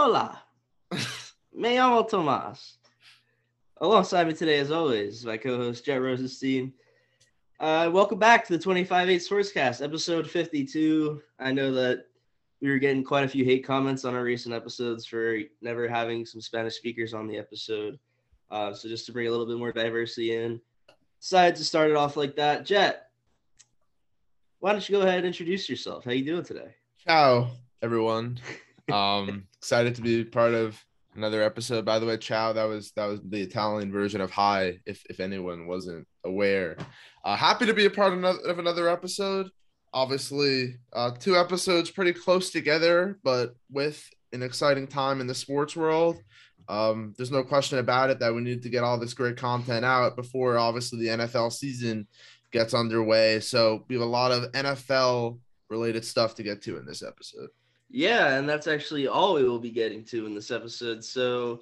Hola. Me llamo Tomas. Alongside me today, as always, my co-host Jet Rosenstein. Uh, welcome back to the 25-8 Sportscast, episode 52. I know that we were getting quite a few hate comments on our recent episodes for never having some Spanish speakers on the episode. Uh, so just to bring a little bit more diversity in, decided to start it off like that. Jet, why don't you go ahead and introduce yourself? How you doing today? Ciao, everyone. Um, excited to be part of another episode. By the way, ciao. That was that was the Italian version of hi. If if anyone wasn't aware, uh, happy to be a part of another, of another episode. Obviously, uh, two episodes pretty close together, but with an exciting time in the sports world. Um, there's no question about it that we need to get all this great content out before obviously the NFL season gets underway. So we have a lot of NFL related stuff to get to in this episode. Yeah, and that's actually all we will be getting to in this episode. So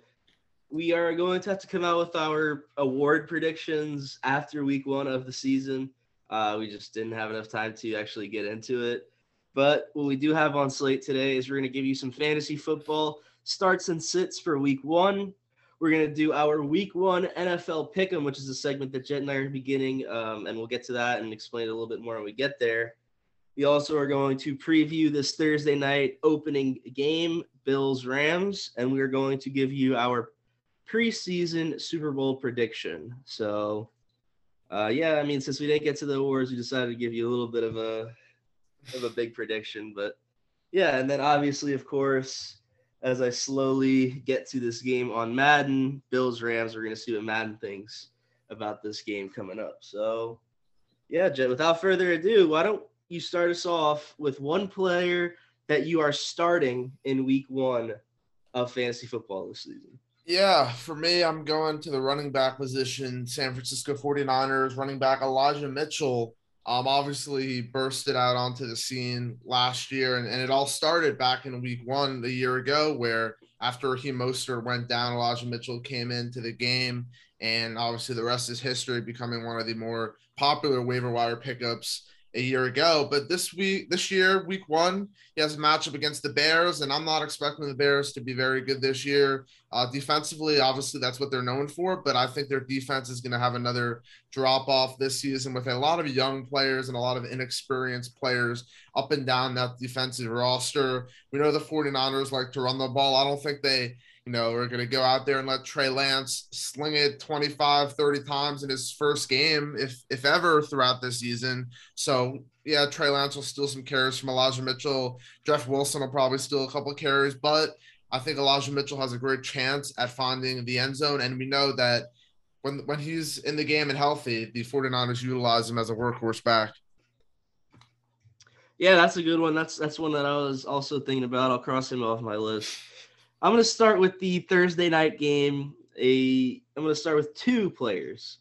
we are going to have to come out with our award predictions after week one of the season. Uh, we just didn't have enough time to actually get into it. But what we do have on slate today is we're going to give you some fantasy football starts and sits for week one. We're going to do our week one NFL pick'em, which is a segment that Jet and I are beginning, um, and we'll get to that and explain it a little bit more when we get there. We also are going to preview this Thursday night opening game, Bills Rams, and we are going to give you our preseason Super Bowl prediction. So, uh, yeah, I mean, since we didn't get to the awards, we decided to give you a little bit of a of a big prediction. But yeah, and then obviously, of course, as I slowly get to this game on Madden, Bills Rams, we're gonna see what Madden thinks about this game coming up. So, yeah. Without further ado, why don't you start us off with one player that you are starting in week one of fantasy football this season? Yeah, for me, I'm going to the running back position, San Francisco 49ers, running back Elijah Mitchell. Um, obviously, he bursted out onto the scene last year, and, and it all started back in week one a year ago, where after Raheem Mostert went down, Elijah Mitchell came into the game, and obviously the rest is history, becoming one of the more popular waiver wire pickups a year ago. But this week, this year, week one, he has a matchup against the Bears, and I'm not expecting the Bears to be very good this year. Uh, defensively, obviously, that's what they're known for, but I think their defense is going to have another drop off this season with a lot of young players and a lot of inexperienced players up and down that defensive roster. We know the 49ers like to run the ball. I don't think they you know, we're going to go out there and let Trey Lance sling it 25, 30 times in his first game, if if ever, throughout this season. So, yeah, Trey Lance will steal some carries from Elijah Mitchell. Jeff Wilson will probably steal a couple of carries, but I think Elijah Mitchell has a great chance at finding the end zone. And we know that when, when he's in the game and healthy, the 49ers utilize him as a workhorse back. Yeah, that's a good one. That's that's one that I was also thinking about. I'll cross him off my list. I'm going to start with the Thursday night game. A I'm going to start with two players.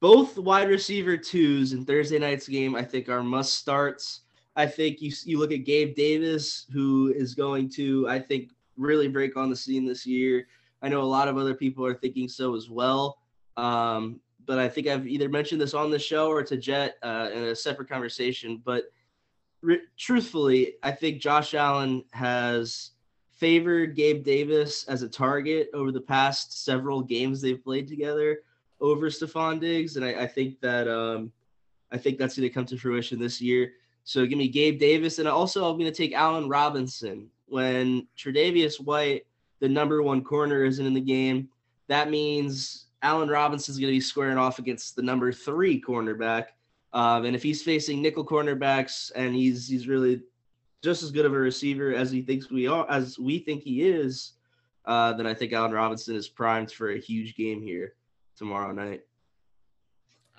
Both wide receiver twos in Thursday night's game, I think, are must starts. I think you you look at Gabe Davis, who is going to, I think, really break on the scene this year. I know a lot of other people are thinking so as well. Um, but I think I've either mentioned this on the show or to Jet uh, in a separate conversation. But re- truthfully, I think Josh Allen has favored Gabe Davis as a target over the past several games they've played together over Stefon Diggs, and I, I think that um, I think that's going to come to fruition this year. So give me Gabe Davis, and also I'm going to take Allen Robinson when Tre'Davious White, the number one corner, isn't in the game. That means Allen Robinson is going to be squaring off against the number three cornerback. Um, and if he's facing nickel cornerbacks and he's he's really just as good of a receiver as he thinks we are, as we think he is, uh, then I think Allen Robinson is primed for a huge game here tomorrow night.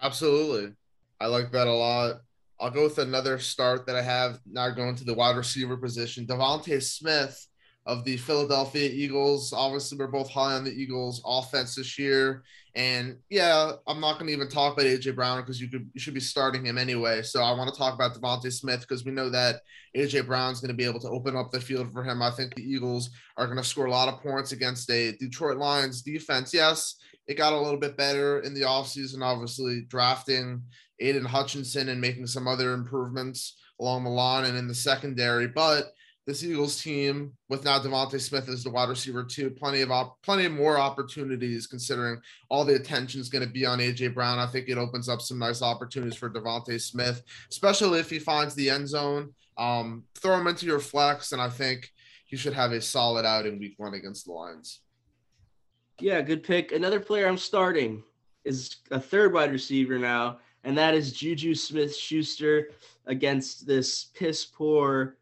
Absolutely. I like that a lot. I'll go with another start that I have now going to the wide receiver position. DeVonta Smith of the Philadelphia Eagles. Obviously, we're both high on the Eagles offense this year. And yeah, I'm not going to even talk about AJ Brown because you could you should be starting him anyway. So I want to talk about DeVonta Smith because we know that AJ Brown's going to be able to open up the field for him. I think the Eagles are going to score a lot of points against a Detroit Lions defense. Yes, it got a little bit better in the offseason, obviously drafting Aidan Hutchinson and making some other improvements along the line and in the secondary, but this Eagles team with now DeVonta Smith as the wide receiver too. Plenty of op- plenty of more opportunities considering all the attention is going to be on AJ Brown. I think it opens up some nice opportunities for DeVonta Smith, especially if he finds the end zone. Um, throw him into your flex, and I think he should have a solid out in Week One against the Lions. Yeah, good pick. Another player I'm starting is a third wide receiver now, and that is Juju Smith Schuster against this piss poor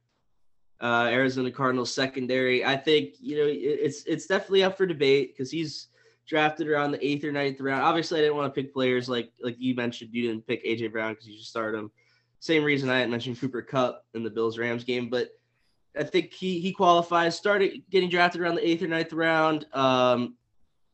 uh, Arizona Cardinals secondary. I think you know it's it's definitely up for debate because he's drafted around the eighth or ninth round. Obviously, I didn't want to pick players like like you mentioned. You didn't pick AJ Brown because you just started him. Same reason I didn't mention Cooper Kupp in the Bills Rams game, but I think he he qualifies. Started getting drafted around the eighth or ninth round. Um,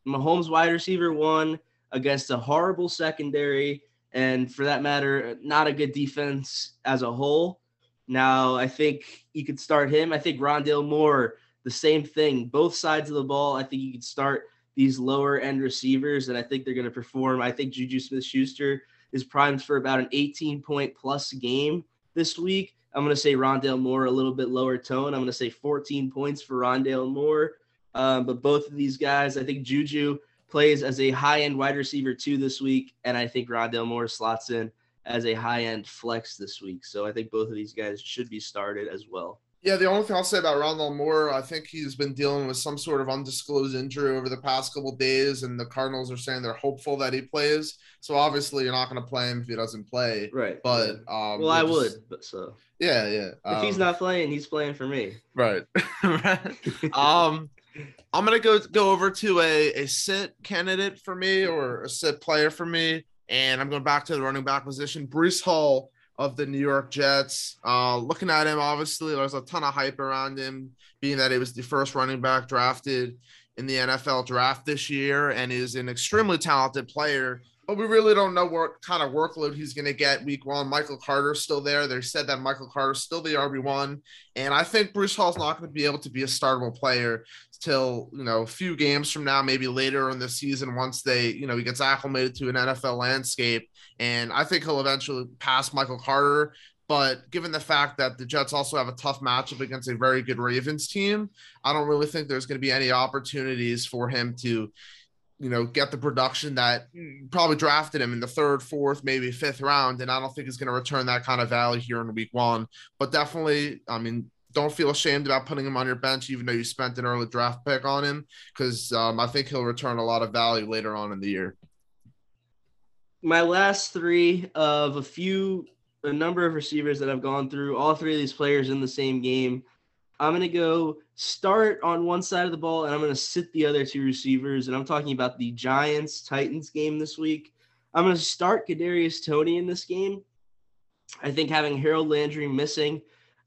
Mahomes wide receiver one against a horrible secondary, and for that matter, not a good defense as a whole. Now, I think you could start him. I think Rondale Moore, the same thing. Both sides of the ball, I think you could start these lower end receivers, and I think they're going to perform. I think Juju Smith Schuster is primed for about an 18 point plus game this week. I'm going to say Rondale Moore a little bit lower tone. I'm going to say 14 points for Rondale Moore. Um, but both of these guys, I think Juju plays as a high end wide receiver two this week, and I think Rondale Moore slots in as a high end flex this week. So I think both of these guys should be started as well. Yeah, the only thing I'll say about Rondale Moore, I think he's been dealing with some sort of undisclosed injury over the past couple days, and the Cardinals are saying they're hopeful that he plays. So obviously, you're not going to play him if he doesn't play. Right. But um, well, I just, would. But so yeah, yeah. If um, he's not playing, he's playing for me. Right. um, I'm gonna go go over to a a sit candidate for me or a sit player for me. And I'm going back to the running back position. Breece Hall of the New York Jets. Uh, looking at him, obviously, there's a ton of hype around him, being that he was the first running back drafted in the NFL draft this year and is an extremely talented player but we really don't know what kind of workload he's going to get week one. Michael Carter's still there. They said that Michael Carter's still the RB1. And I think Breece Hall's not going to be able to be a startable player till, you know, a few games from now, maybe later in the season once they, you know, he gets acclimated to an NFL landscape. And I think he'll eventually pass Michael Carter. But given the fact that the Jets also have a tough matchup against a very good Ravens team, I don't really think there's going to be any opportunities for him to, you know, get the production that probably drafted him in the third, fourth, maybe fifth round. And I don't think he's going to return that kind of value here in week one. But definitely, I mean, don't feel ashamed about putting him on your bench, even though you spent an early draft pick on him, because um, I think he'll return a lot of value later on in the year. My last three of a few, a number of receivers that I've gone through, all three of these players in the same game. I'm going to go start on one side of the ball and I'm going to sit the other two receivers. And I'm talking about the Giants Titans game this week. I'm going to start Kadarius Toney in this game. I think having Harold Landry missing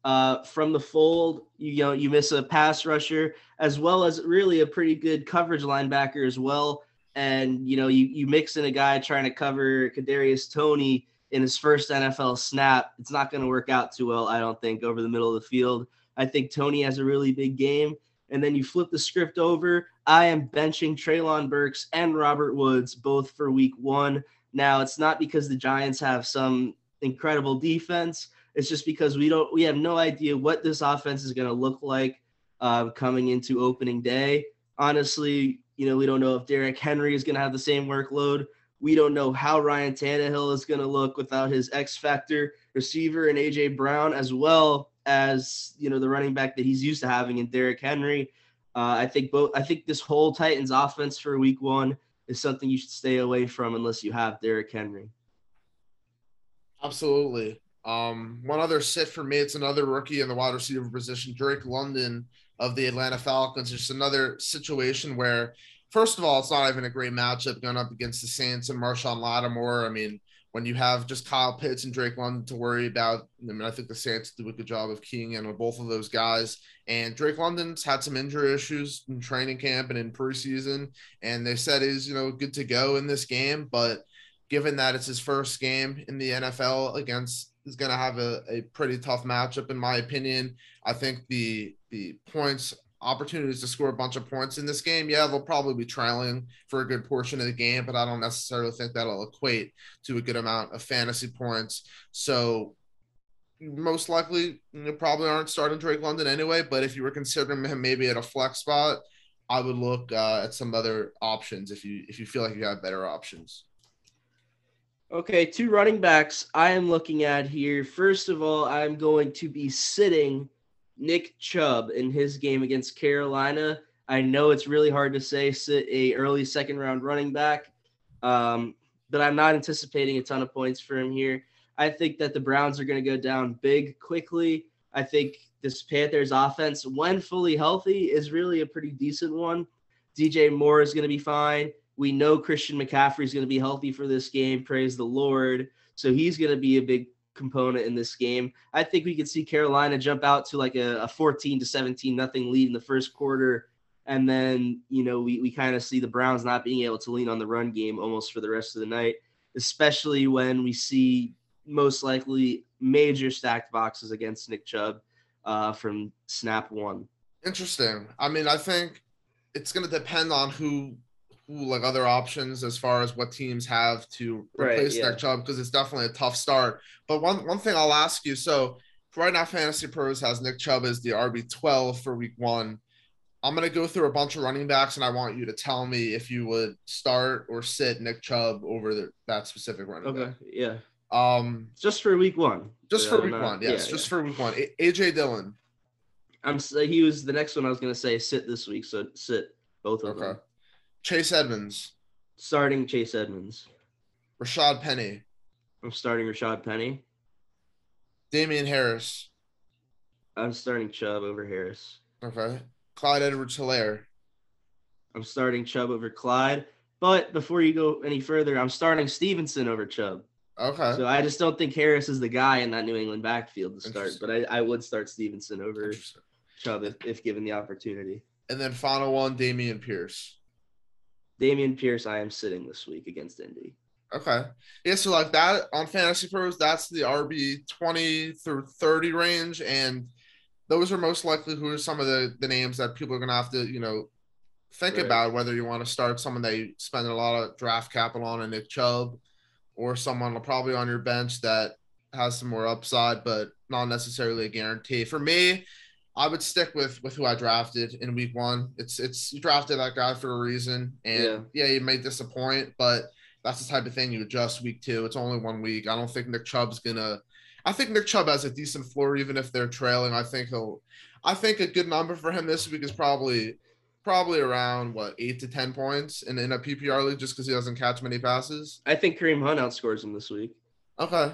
uh, from the fold, you, you know, you miss a pass rusher as well as really a pretty good coverage linebacker as well. And you know, you you mix in a guy trying to cover Kadarius Toney in his first NFL snap. It's not going to work out too well, I don't think, over the middle of the field. I think Toney has a really big game. And then you flip the script over. I am benching Treylon Burks and Robert Woods both for week one. Now, it's not because the Giants have some incredible defense. It's just because we don't we have no idea what this offense is going to look like uh, coming into opening day. Honestly, you know, we don't know if Derrick Henry is going to have the same workload. We don't know how Ryan Tannehill is going to look without his X factor receiver and AJ Brown as well as you know the running back that he's used to having in Derrick Henry. Uh, I think both. I think this whole Titans offense for Week One is something you should stay away from unless you have Derrick Henry. Absolutely. Um, one other sit for me. It's another rookie in the wide receiver position, Drake London of the Atlanta Falcons. Just another situation where, first of all, it's not even a great matchup going up against the Saints and Marshon Lattimore. I mean, when you have just Kyle Pitts and Drake London to worry about. I mean, I think the Saints do a good job of keying in on both of those guys. And Drake London's had some injury issues in training camp and in preseason, and they said he's you know good to go in this game. But given that it's his first game in the NFL against is going to have a, a pretty tough matchup in my opinion. I think the the points opportunities to score a bunch of points in this game, yeah, they'll probably be trailing for a good portion of the game, but I don't necessarily think that'll equate to a good amount of fantasy points. So most likely you probably aren't starting Drake London anyway. But if you were considering him maybe at a flex spot, I would look uh, at some other options if you if you feel like you have better options. Okay, two running backs I am looking at here. First of all, I'm going to be sitting Nick Chubb in his game against Carolina. I know it's really hard to say sit a early second round running back, um, but I'm not anticipating a ton of points for him here. I think that the Browns are going to go down big quickly. I think this Panthers offense, when fully healthy, is really a pretty decent one. DJ Moore is going to be fine. We know Christian McCaffrey is going to be healthy for this game. Praise the Lord. So he's going to be a big component in this game. I think we could see Carolina jump out to like a, a 14 to 17 nothing lead in the first quarter. And then, you know, we, we kind of see the Browns not being able to lean on the run game almost for the rest of the night, especially when we see most likely major stacked boxes against Nick Chubb uh, from snap one. Interesting. I mean, I think it's going to depend on who like other options as far as what teams have to replace right, yeah. Nick Chubb because it's definitely a tough start. But one one thing I'll ask you, so right now Fantasy Pros has Nick Chubb as the RB twelve for Week One. I'm gonna go through a bunch of running backs, and I want you to tell me if you would start or sit Nick Chubb over the, that specific running back. okay, back. yeah. Um, just for Week One. Just for Week not, One, yes, yeah, just yeah. for Week One. A- AJ Dillon. I'm he was the next one I was gonna say sit this week, so sit both of okay. them. Chase Edmonds. Starting Chase Edmonds. Rashad Penny. I'm starting Rashad Penny. Damien Harris. I'm starting Chubb over Harris. Okay. Clyde Edwards Helaire. I'm starting Chubb over Clyde. But before you go any further, I'm starting Stevenson over Chubb. Okay. So I just don't think Harris is the guy in that New England backfield to start. But I, I would start Stevenson over Chubb if, if given the opportunity. And then final one, Dameon Pierce. Dameon Pierce, I am sitting this week against Indy. Okay. Yeah, so like that on Fantasy Pros, that's the RB 20 through 30 range. And those are most likely who are some of the, the names that people are going to have to, you know, think right. about whether you want to start someone that you spend a lot of draft capital on, a Nick Chubb, or someone probably on your bench that has some more upside, but not necessarily a guarantee. For me, I would stick with with who I drafted in week one. It's it's you drafted that guy for a reason, and yeah, yeah he may disappoint, but that's the type of thing you adjust week two. It's only one week. I don't think Nick Chubb's gonna. I think Nick Chubb has a decent floor, even if they're trailing. I think he'll. I think a good number for him this week is probably probably around what eight to ten points in, in a PPR league, just because he doesn't catch many passes. I think Kareem Hunt outscores him this week. Okay,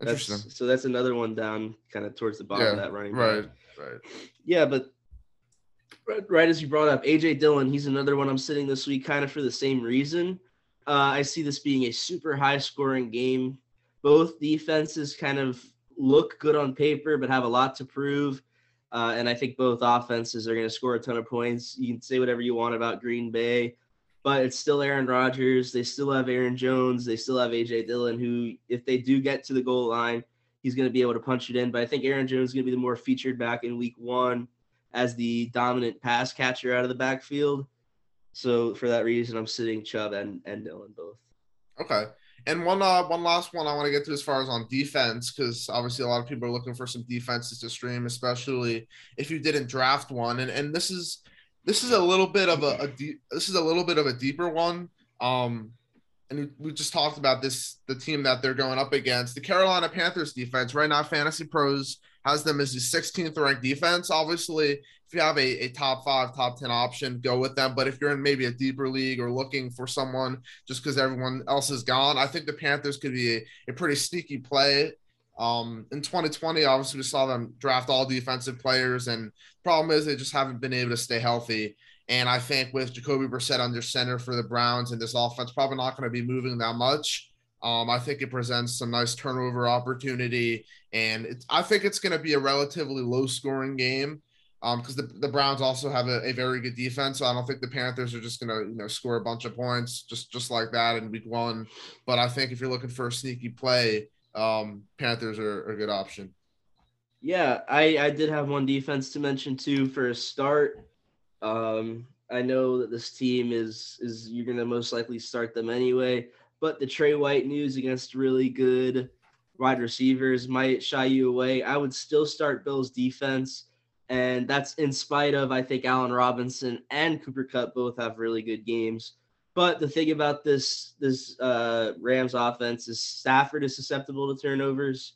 interesting. That's, so that's another one down, kind of towards the bottom yeah, of that running. Right. Back. Right. Right. Yeah, but right, right, as you brought up, AJ Dillon, he's another one I'm sitting this week kind of for the same reason. Uh, I see this being a super high scoring game. Both defenses kind of look good on paper, but have a lot to prove. Uh, and I think both offenses are going to score a ton of points. You can say whatever you want about Green Bay, but it's still Aaron Rodgers. They still have Aaron Jones. They still have AJ Dillon, who, if they do get to the goal line, he's going to be able to punch it in. But I think Aaron Jones is going to be the more featured back in week one as the dominant pass catcher out of the backfield. So for that reason, I'm sitting Chubb and, and Dillon both. Okay. And one uh one last one I want to get to as far as on defense, because obviously a lot of people are looking for some defenses to stream, especially if you didn't draft one. And and this is this is a little bit of a, a deep this is a little bit of a deeper one. Um and we just talked about this the team that they're going up against. The carolina panthers defense right now fantasy pros has them as the 16th ranked defense. Obviously if you have a, a top five top 10 option go with them. But if you're in maybe a deeper league or looking for someone just because everyone else is gone i think the panthers could be a, a pretty sneaky play um, in 2020 obviously we saw them draft all defensive players and problem is they just haven't been able to stay healthy and I think with Jacoby Brissett under center for the Browns and this offense probably not going to be moving that much. Um, I think it presents some nice turnover opportunity, and I think it's going to be a relatively low scoring game because um, the, the Browns also have a, a, very good defense. So I don't think the Panthers are just going to you know score a bunch of points just just like that in Week One. But I think if you're looking for a sneaky play, um, Panthers are, are a good option. Yeah, I I did have one defense to mention too for a start. Um, I know that this team is is you're gonna most likely start them anyway, but the Trey White news against really good wide receivers might shy you away. I would still start Bills defense. And that's in spite of, I think, Allen Robinson and Cooper Kupp both have really good games. But the thing about this this uh, Rams offense is Stafford is susceptible to turnovers.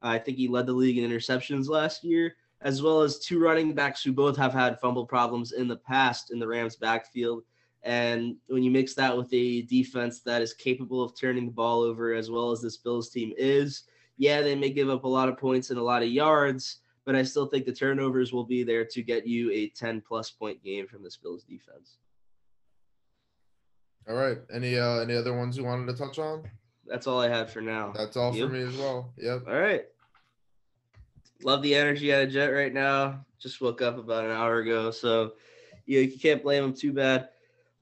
I think he led the league in interceptions last year, as well as two running backs who both have had fumble problems in the past in the Rams backfield. And when you mix that with a defense that is capable of turning the ball over as well as this Bills team is, yeah, they may give up a lot of points and a lot of yards, but I still think the turnovers will be there to get you a 10 plus point game from this Bills defense. All right. Any uh any other ones you wanted to touch on? That's all I had for now. That's all yep. for me as well. Yep. All right. Love the energy out of Jet right now. Just woke up about an hour ago, so you, you can't blame him too bad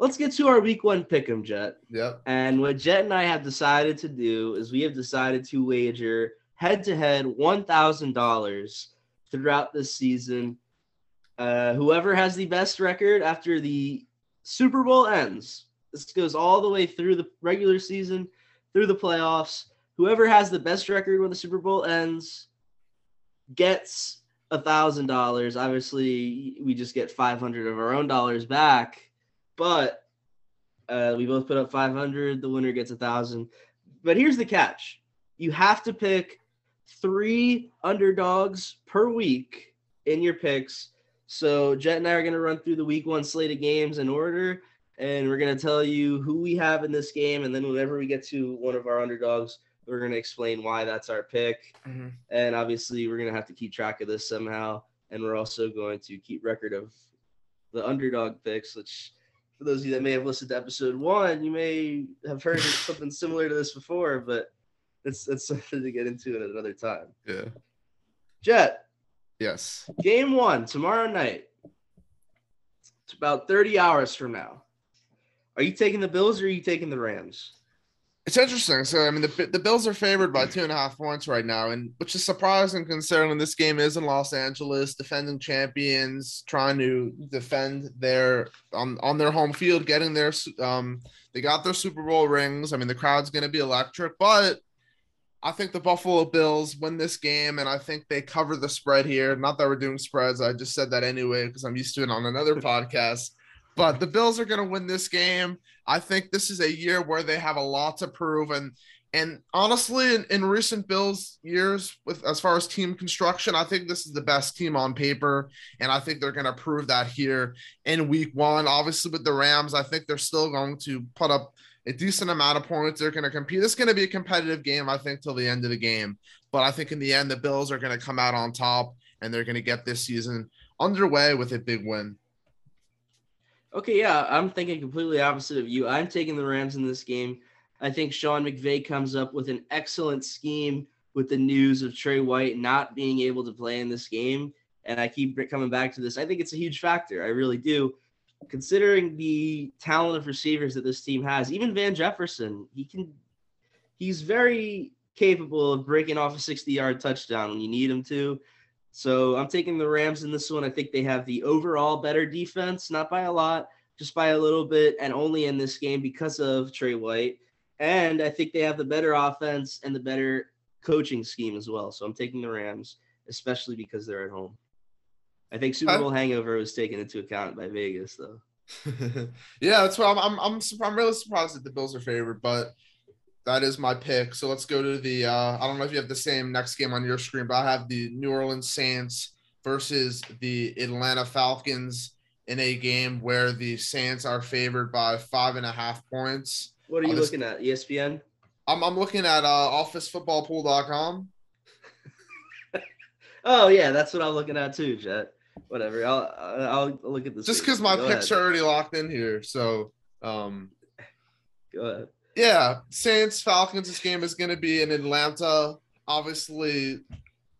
let's get to our week one pick 'em, Jet. Yep. And what Jet and I have decided to do is we have decided to wager head to head one thousand dollars throughout this season. Uh, whoever has the best record after the Super Bowl ends, this goes all the way through the regular season, through the playoffs. Whoever has the best record when the Super Bowl ends gets a thousand dollars. Obviously, we just get five hundred of our own dollars back but uh, we both put up 500. The winner gets a thousand. But here's the catch: you have to pick three underdogs per week in your picks. So Jet and I are going to run through the week one slate of games in order, and we're going to tell you who we have in this game, and then whenever we get to one of our underdogs, we're going to explain why that's our pick. Mm-hmm. And obviously, we're going to have to keep track of this somehow, and we're also going to keep record of the underdog picks, which for those of you that may have listened to episode one, you may have heard something similar to this before, but it's that's something to get into at another time. Yeah. Jet. Yes. Game one tomorrow night. It's about 30 hours from now. Are you taking the Bills or are you taking the Rams? It's interesting. So I mean, the the Bills are favored by two and a half points right now, and which is surprising considering this game is in Los Angeles, defending champions, trying to defend their on on their home field, getting their um they got their Super Bowl rings. I mean, the crowd's going to be electric, but I think the Buffalo Bills win this game, and I think they cover the spread here. Not that we're doing spreads, I just said that anyway because I'm used to it on another podcast. But the Bills are going to win this game. I think this is a year where they have a lot to prove and and honestly, in, in, recent Bills years, with as far as team construction, I think this is the best team on paper, and I think they're going to prove that here in Week One. Obviously, with the Rams, I think they're still going to put up a decent amount of points. They're going to compete. It's going to be a competitive game, I think, till the end of the game. But I think in the end, the Bills are going to come out on top, and they're going to get this season underway with a big win. Okay, yeah, I'm thinking completely opposite of you. I'm taking the Rams in this game. I think Sean McVay comes up with an excellent scheme with the news of Trey White not being able to play in this game. And I keep coming back to this. I think it's a huge factor. I really do. Considering the talent of receivers that this team has, even Van Jefferson, he can, he's very capable of breaking off a 60 yard touchdown when you need him to. So I'm taking the Rams in this one. I think they have the overall better defense, not by a lot, just by a little bit, and only in this game because of Trey White. And I think they have the better offense and the better coaching scheme as well. So I'm taking the Rams, especially because they're at home. I think Super Bowl hangover was taken into account by Vegas, though. yeah, that's what I'm. I'm. I'm, I'm really surprised that the Bills are favored, but that is my pick. So let's go to the. Uh, I don't know if you have the same next game on your screen, but I have the New Orleans Saints versus the Atlanta Falcons in a game where the Saints are favored by five and a half points. What are you looking at? ESPN. I'm I'm looking at uh, OfficeFootballPool.com. oh yeah, that's what I'm looking at too, Jet. Whatever. I'll I'll look at this. Just because my Go picks ahead. are already locked in here, so um. Go ahead yeah, Saints Falcons. This game is going to be in Atlanta. Obviously,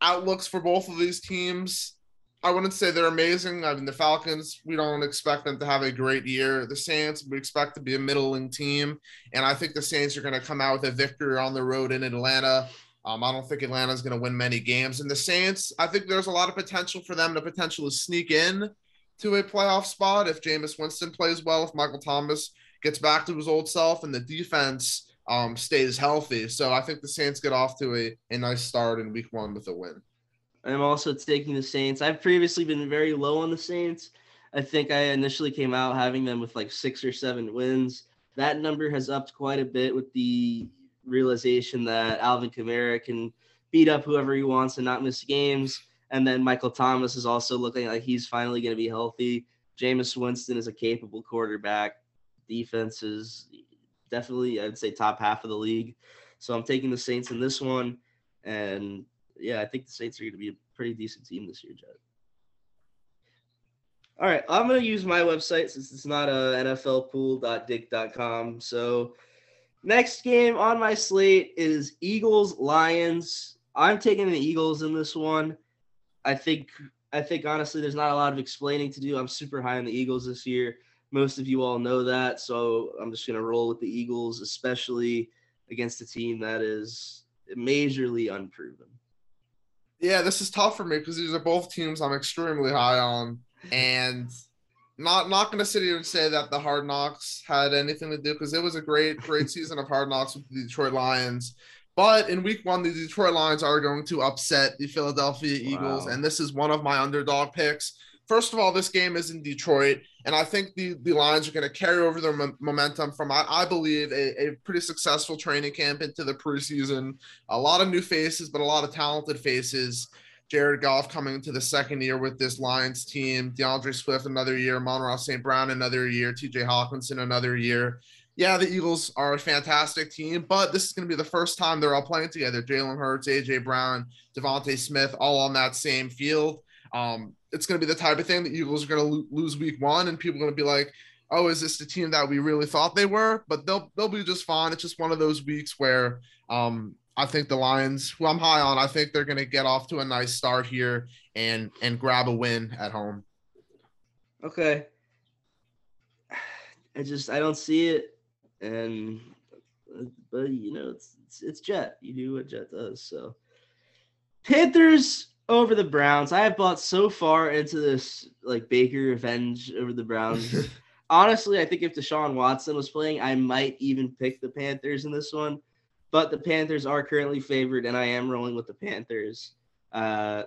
outlooks for both of these teams. I wouldn't say they're amazing. I mean, the Falcons, we don't expect them to have a great year. The Saints, we expect to be a middling team. And I think the Saints are going to come out with a victory on the road in Atlanta. Um, I don't think Atlanta is going to win many games. And the Saints, I think there's a lot of potential for them to potentially sneak in to a playoff spot if Jameis Winston plays well, if Michael Thomas gets back to his old self, and the defense um, stays healthy. So I think the Saints get off to a, a nice start in week one with a win. I'm also taking the Saints. I've previously been very low on the Saints. I think I initially came out having them with like six or seven wins. That number has upped quite a bit with the realization that Alvin Kamara can beat up whoever he wants and not miss games. And then Michael Thomas is also looking like he's finally going to be healthy. Jameis Winston is a capable quarterback. Defense is definitely, I'd say, top half of the league. So I'm taking the Saints in this one. And yeah, I think the Saints are going to be a pretty decent team this year, Jed. All right, I'm going to use my website since it's not a nflpool.dick.com. So next game on my slate is Eagles Lions. I'm taking the Eagles in this one. I think I think honestly there's not a lot of explaining to do. I'm super high on the Eagles this year. Most of you all know that, so I'm just going to roll with the Eagles, especially against a team that is majorly unproven. Yeah, this is tough for me because these are both teams I'm extremely high on, and not not going to sit here and say that the Hard Knocks had anything to do because it was a great great season of Hard Knocks with the Detroit Lions. But in week one, the Detroit Lions are going to upset the Philadelphia Eagles, wow. and this is one of my underdog picks. First of all, this game is in Detroit, and I think the, the Lions are going to carry over their momentum from, I, I believe, a, a, pretty successful training camp into the preseason. A lot of new faces, but a lot of talented faces. Jared Goff coming into the second year with this Lions team, D'Andre Swift another year, Amon-Ra St. Brown another year, TJ Hockenson another year. Yeah, the Eagles are a fantastic team, but this is going to be the first time they're all playing together. Jalen Hurts, AJ Brown, DeVonta Smith, all on that same field. Um, it's going to be the type of thing that Eagles are going to lo- lose week one, and people are going to be like, "Oh, is this the team that we really thought they were?" But they'll they'll be just fine. It's just one of those weeks where um, I think the Lions, who I'm high on, I think they're going to get off to a nice start here and and grab a win at home. Okay. I just I don't see it, and but you know it's it's, it's Jet. You do what Jet does. So Panthers over the Browns. I have bought so far into this like Baker revenge over the Browns. Honestly, I think if Deshaun Watson was playing, I might even pick the Panthers in this one. But the Panthers are currently favored, and I am rolling with the Panthers. Uh,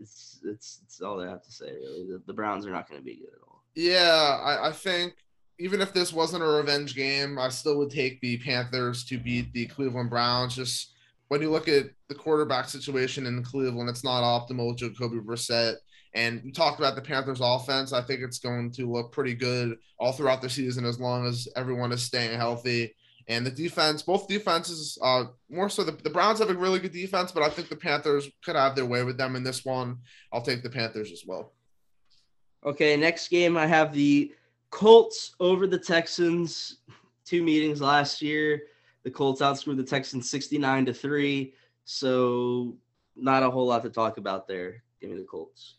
it's it's it's all I have to say. Really, the, the Browns are not going to be good at all. Yeah, I, I think even if this wasn't a revenge game, I still would take the Panthers to beat the Cleveland Browns. Just when you look at the quarterback situation in Cleveland, it's not optimal. Jacoby Brissett. And you talked about the Panthers offense. I think it's going to look pretty good all throughout the season as long as everyone is staying healthy. And the defense, both defenses, uh, more so the, the Browns have a really good defense, but I think the Panthers could have their way with them in this one. I'll take the Panthers as well. Okay, next game I have the Colts over the Texans. Two meetings last year. The Colts outscored the Texans 69 to 3. So not a whole lot to talk about there. Give me the Colts.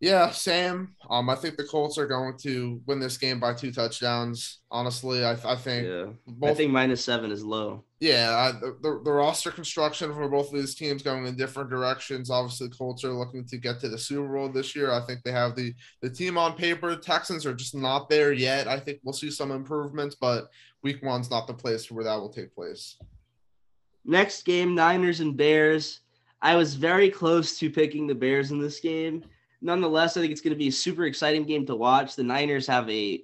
Yeah, Sam. Um, I think the Colts are going to win this game by two touchdowns. Honestly, I, I think. Yeah, both, I think minus seven is low. Yeah, the, the roster construction for both of these teams going in different directions. Obviously, the Colts are looking to get to the Super Bowl this year. I think they have the the team on paper. Texans are just not there yet. I think we'll see some improvements, but Week one's not the place where that will take place. Next game, Niners and Bears. I was very close to picking the Bears in this game nonetheless, I think it's going to be a super exciting game to watch. The Niners have a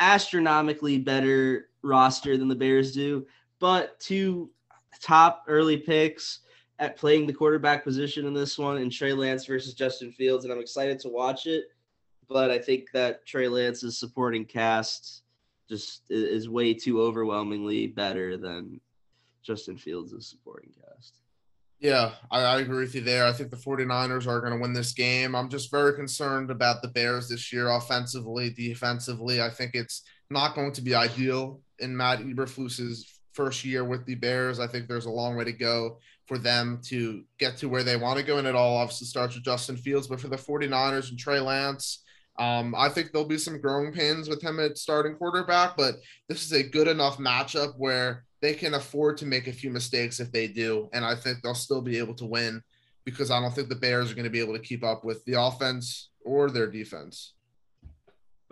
astronomically better roster than the Bears do, but two top early picks at playing the quarterback position in this one, and Trey Lance versus Justin Fields, and I'm excited to watch it. But I think that Trey Lance's supporting cast just is way too overwhelmingly better than Justin Fields' supporting cast. Yeah, I, I, agree with you there. I think the 49ers are going to win this game. I'm just very concerned about the Bears this year, offensively, defensively. I think it's not going to be ideal in Matt Eberflus's first year with the Bears. I think there's a long way to go for them to get to where they want to go. And it all obviously starts with Justin Fields. But for the 49ers and Trey Lance, um, I think there'll be some growing pains with him at starting quarterback. But this is a good enough matchup where they can afford to make a few mistakes if they do. And I think they'll still be able to win because I don't think the Bears are going to be able to keep up with the offense or their defense.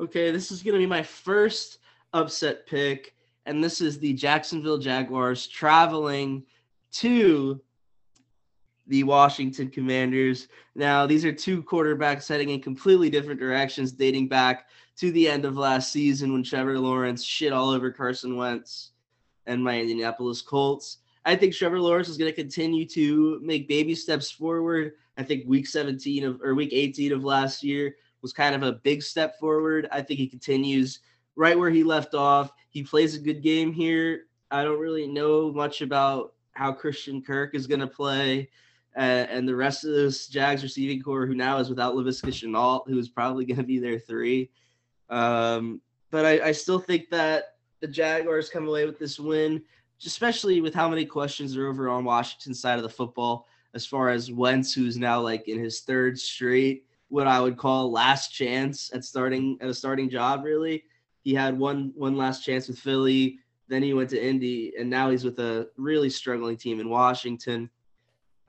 Okay, this is going to be my first upset pick. and this is the Jacksonville Jaguars traveling to the Washington Commanders. Now, these are two quarterbacks heading in completely different directions, dating back to the end of last season when Trevor Lawrence shit all over Carson Wentz and my Indianapolis Colts. I think Trevor Lawrence is going to continue to make baby steps forward. I think week 17 of or week 18 of last year was kind of a big step forward. I think he continues right where he left off. He plays a good game here. I don't really know much about how Christian Kirk is going to play. Uh, and the rest of this Jags receiving corps, who now is without Laviska Shenault, who is probably going to be their three. Um, but I, I, still think that the Jaguars come away with this win, especially with how many questions are over on Washington's side of the football, as far as Wentz, who's now like in his third straight, what I would call last chance at starting at a starting job. Really, he had one one last chance with Philly, then he went to Indy, and now he's with a really struggling team in Washington.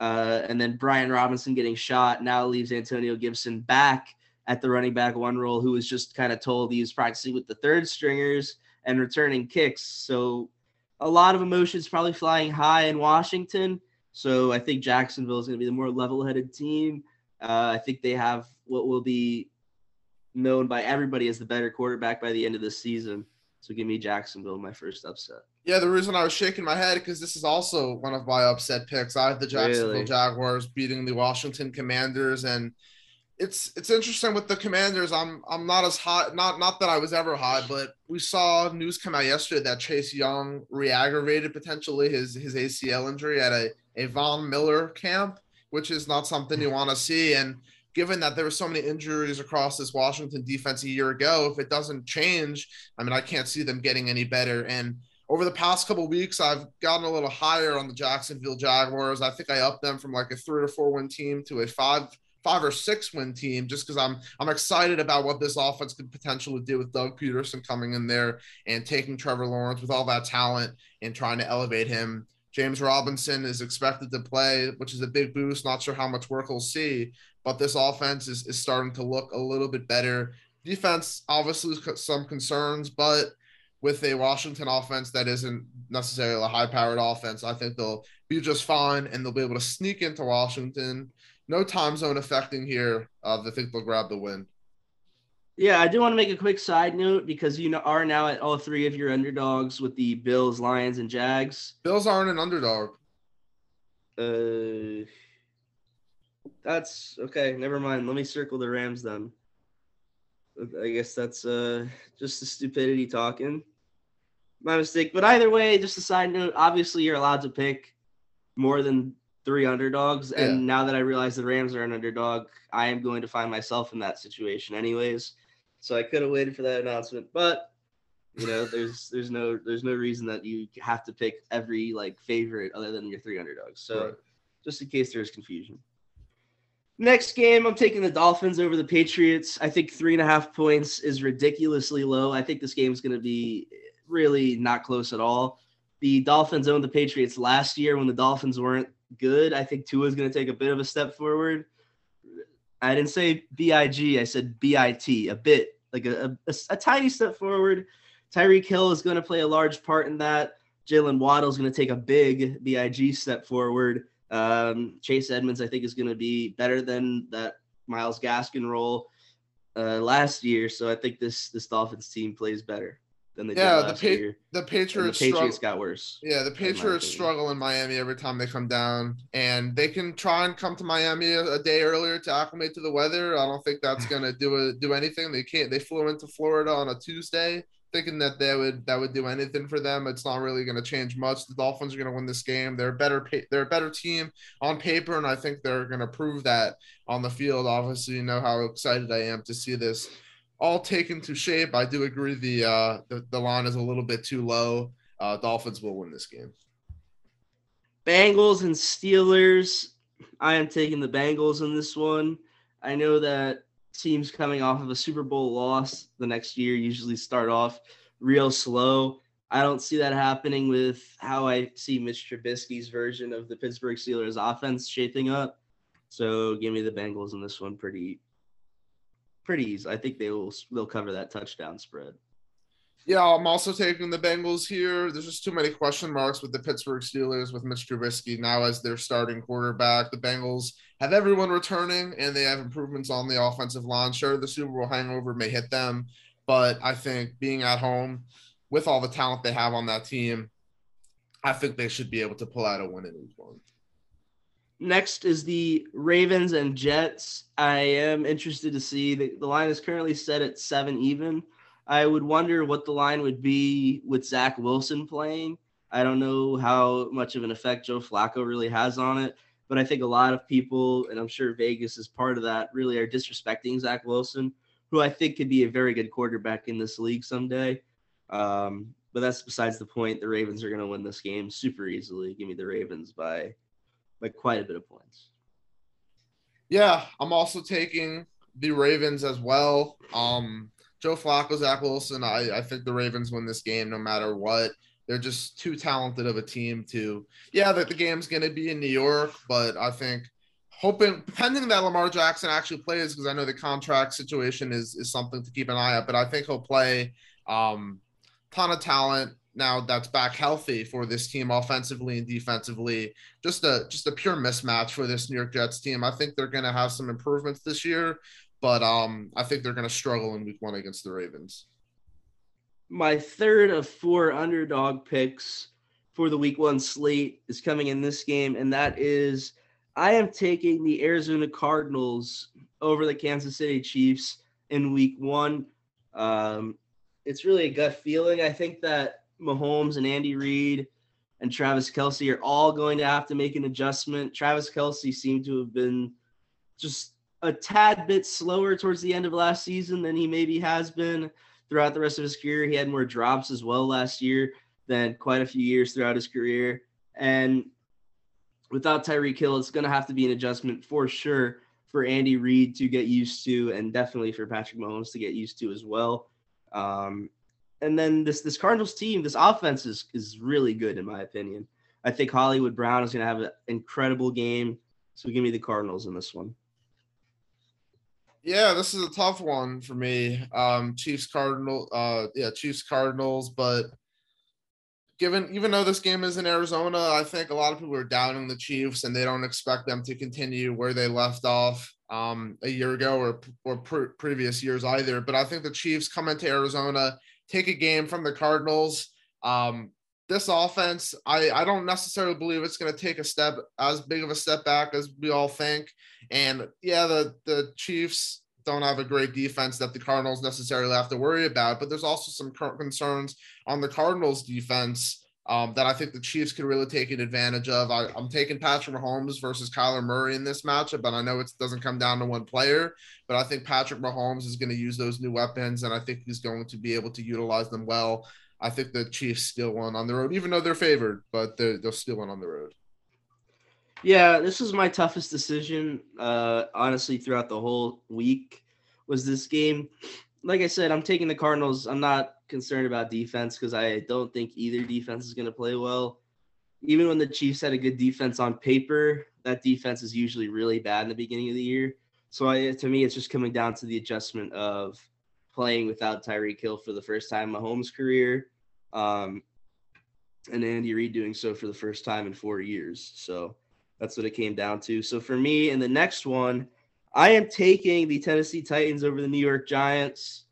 Uh, and then Brian Robinson getting shot now leaves Antonio Gibson back at the running back one role, who was just kind of told he was practicing with the third stringers and returning kicks. So a lot of emotions probably flying high in Washington. So I think Jacksonville is going to be the more level-headed team. Uh, I think they have what will be known by everybody as the better quarterback by the end of the season. So give me Jacksonville my first upset. Yeah, the reason I was shaking my head because this is also one of my upset picks. I have the Jacksonville really? Jaguars beating the Washington Commanders, and it's it's interesting with the Commanders. I'm I'm not as hot, not not that I was ever high, but we saw news come out yesterday that Chase Young re-aggravated potentially his his ACL injury at a a Von Miller camp, which is not something you want to see. And given that there were so many injuries across this Washington defense a year ago, if it doesn't change, I mean, I can't see them getting any better. And over the past couple weeks, I've gotten a little higher on the Jacksonville Jaguars. I think I upped them from like a three or four win team to a five five or six win team just because I'm I'm excited about what this offense could potentially do with Doug Pederson coming in there and taking Trevor Lawrence with all that talent and trying to elevate him. James Robinson is expected to play, which is a big boost. Not sure how much work he'll see, but this offense is, is starting to look a little bit better. Defense, obviously, some concerns, but with a Washington offense that isn't necessarily a high powered offense, I think they'll be just fine and they'll be able to sneak into Washington. No time zone affecting here. Uh, I think they'll grab the win. Yeah, I do want to make a quick side note because you are now at all three of your underdogs with the Bills, Lions, and Jags. Bills aren't an underdog. Uh, that's okay. Never mind. Let me circle the Rams then. I guess that's uh just the stupidity talking my mistake. But either way, just a side note. Obviously, you're allowed to pick more than three underdogs, and yeah. now that I realize the Rams are an underdog, I am going to find myself in that situation, anyways. So I could have waited for that announcement, but you know, there's there's no there's no reason that you have to pick every like favorite other than your three underdogs. So right. just in case there's confusion. Next game, I'm taking the Dolphins over the Patriots. I think three and a half points is ridiculously low. I think this game is going to be really not close at all. The Dolphins owned the Patriots last year when the Dolphins weren't good. I think Tua is going to take a bit of a step forward. I didn't say BIG, I said BIT, a bit, like a, a, a tiny step forward. Tyreek Hill is going to play a large part in that. Jaylen Waddle is going to take a big BIG step forward. Um, Chase Edmonds, I think, is going to be better than that Myles Gaskin role uh, last year. So I think this this Dolphins team plays better than they yeah, did last the pa- year. The Patriots, the Patriots got worse. Yeah, the Patriots in struggle in Miami every time they come down, and they can try and come to Miami a, a day earlier to acclimate to the weather. I don't think that's gonna do a, do anything. They can't. They flew into Florida on a Tuesday, thinking that they would that would do anything for them. It's not really going to change much. The Dolphins are going to win this game. They're a better they're a better team on paper, and I think they're going to prove that on the field. Obviously, you know how excited I am to see this all taken to shape. I do agree the uh, the, the line is a little bit too low. Uh, Dolphins will win this game. Bengals and Steelers. I am taking the Bengals in this one. I know that teams coming off of a Super Bowl loss the next year usually start off real slow. I don't see that happening with how I see Mitch Trubisky's version of the Pittsburgh Steelers offense shaping up. So give me the Bengals in this one pretty pretty easy. I think they will they'll cover that touchdown spread. Yeah, I'm also taking the Bengals here. There's just too many question marks with the Pittsburgh Steelers with Mitch Trubisky now as their starting quarterback. The Bengals have everyone returning and they have improvements on the offensive line. Sure, the Super Bowl hangover may hit them, but I think being at home with all the talent they have on that team, I think they should be able to pull out a win in week one. Next is the Ravens and Jets. I am interested to see the, the line is currently set at seven even. I would wonder what the line would be with Zach Wilson playing. I don't know how much of an effect Joe Flacco really has on it, but I think a lot of people, and I'm sure Vegas is part of that, really are disrespecting Zach Wilson, who I think could be a very good quarterback in this league someday. Um, but that's besides the point. The Ravens are going to win this game super easily. Give me the Ravens by by quite a bit of points. Yeah, I'm also taking the Ravens as well. Um, Joe Flacco, Zach Wilson. I, I think the Ravens win this game no matter what. They're just too talented of a team to. Yeah, that the game's going to be in New York, but I think hoping pending that Lamar Jackson actually plays because I know the contract situation is is something to keep an eye on. But I think he'll play. Um, ton of talent now that's back healthy for this team offensively and defensively. Just a just a pure mismatch for this New York Jets team. I think they're going to have some improvements this year, but um, I think they're going to struggle in week one against the Ravens. My third of four underdog picks for the week one slate is coming in this game, and that is I am taking the Arizona Cardinals over the Kansas City Chiefs in week one. Um, it's really a gut feeling. I think that Mahomes and Andy Reid and Travis Kelce are all going to have to make an adjustment. Travis Kelce seemed to have been just a tad bit slower towards the end of last season than he maybe has been throughout the rest of his career. He had more drops as well last year than quite a few years throughout his career. And without Tyreek Hill, it's going to have to be an adjustment for sure for Andy Reid to get used to, and definitely for Patrick Mahomes to get used to as well. Um, and then this this Cardinals team, this offense is is really good in my opinion. I think Hollywood Brown is going to have an incredible game. So give me the Cardinals in this one. Yeah, this is a tough one for me. Um, Chiefs Cardinal, uh, yeah, Chiefs Cardinals, but given even though this game is in Arizona, I think a lot of people are doubting the Chiefs and they don't expect them to continue where they left off um, a year ago or or pre- previous years either. But I think the Chiefs come into Arizona, take a game from the Cardinals. Um, this offense, I, I don't necessarily believe it's going to take a step as big of a step back as we all think. And yeah, the the Chiefs don't have a great defense that the Cardinals necessarily have to worry about, but there's also some concerns on the Cardinals defense um, that I think the Chiefs could really take an advantage of. I, am taking Patrick Mahomes versus Kyler Murray in this matchup, but I know it doesn't come down to one player. But I think Patrick Mahomes is going to use those new weapons, and I think he's going to be able to utilize them well. I think the Chiefs still won on the road, even though they're favored, but they're, they'll still win on the road. Yeah, this was my toughest decision, uh, honestly, throughout the whole week. Was this game? Like I said, I'm taking the Cardinals. I'm not concerned about defense because I don't think either defense is going to play well. Even when the Chiefs had a good defense on paper, that defense is usually really bad in the beginning of the year. So I, to me, it's just coming down to the adjustment of playing without Tyreek Hill for the first time in Mahomes' career, um, and Andy Reid doing so for the first time in four years. So that's what it came down to. So for me, in the next one, I am taking the Tennessee Titans over the New York Giants.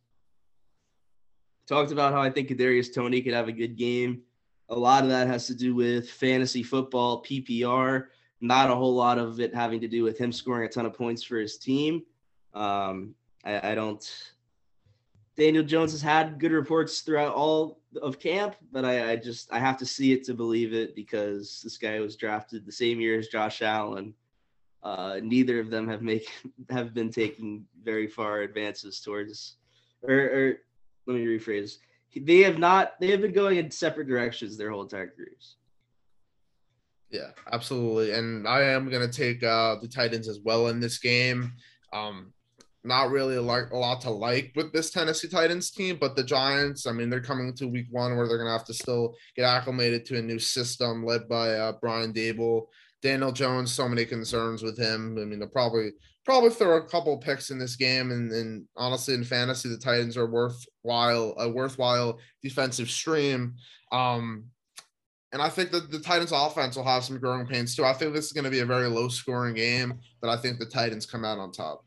Talked about how I think Kadarius Toney could have a good game. A lot of that has to do with fantasy football, PPR. Not a whole lot of it having to do with him scoring a ton of points for his team. Um, I, I don't. Daniel Jones has had good reports throughout all of camp, but I, I, just I have to see it to believe it because this guy was drafted the same year as Josh Allen. Uh, neither of them have make have been taking very far advances towards, or, or let me rephrase. They have not. They have been going in separate directions their whole entire careers. Yeah, absolutely. And I am going to take uh, the Titans as well in this game. Um, not really a, a lot to like with this Tennessee Titans team, but the Giants, I mean, they're coming to week one where they're going to have to still get acclimated to a new system led by uh, Brian Daboll. Daniel Jones, so many concerns with him. I mean, they'll probably probably throw a couple picks in this game. And, and honestly, in fantasy, the Titans are worthwhile, a worthwhile defensive stream. Um, and I think that the Titans offense will have some growing pains too. I think this is going to be a very low scoring game, but I think the Titans come out on top.